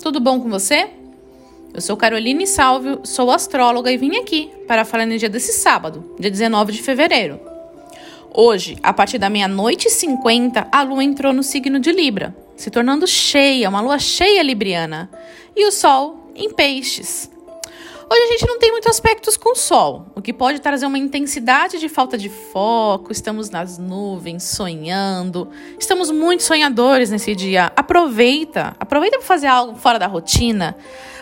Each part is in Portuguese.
tudo bom com você? Eu sou Caroline Salvio, sou astróloga e vim aqui para falar no dia desse sábado, dia 19 de fevereiro. Hoje, a partir da meia-noite e 50, a lua entrou no signo de Libra, se tornando cheia, uma lua cheia libriana, e o sol em peixes. Hoje a gente não tem muitos aspectos com o Sol, o que pode trazer uma intensidade de falta de foco, estamos nas nuvens, sonhando, estamos muito sonhadores nesse dia. Aproveita, aproveita para fazer algo fora da rotina,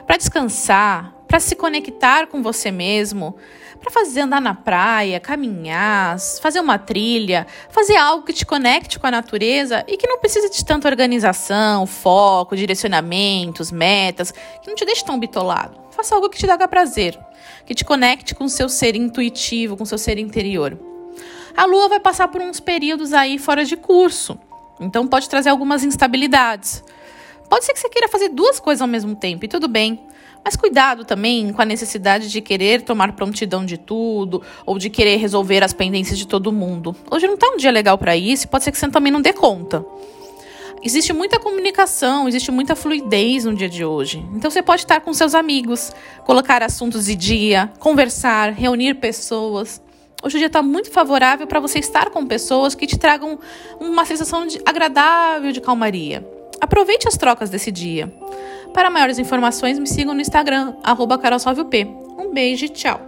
para descansar, para se conectar com você mesmo, para fazer andar na praia, caminhar, fazer uma trilha, fazer algo que te conecte com a natureza e que não precise de tanta organização, foco, direcionamentos, metas, que não te deixe tão bitolado. Faça algo que te dá prazer, que te conecte com seu ser intuitivo, com o seu ser interior. A lua vai passar por uns períodos aí fora de curso, então pode trazer algumas instabilidades. Pode ser que você queira fazer duas coisas ao mesmo tempo, e tudo bem. Mas cuidado também com a necessidade de querer tomar prontidão de tudo ou de querer resolver as pendências de todo mundo. Hoje não está um dia legal para isso e pode ser que você também não dê conta. Existe muita comunicação, existe muita fluidez no dia de hoje. Então você pode estar com seus amigos, colocar assuntos de dia, conversar, reunir pessoas. Hoje o dia está muito favorável para você estar com pessoas que te tragam uma sensação de agradável de calmaria. Aproveite as trocas desse dia. Para maiores informações, me sigam no Instagram, arroba Um beijo e tchau!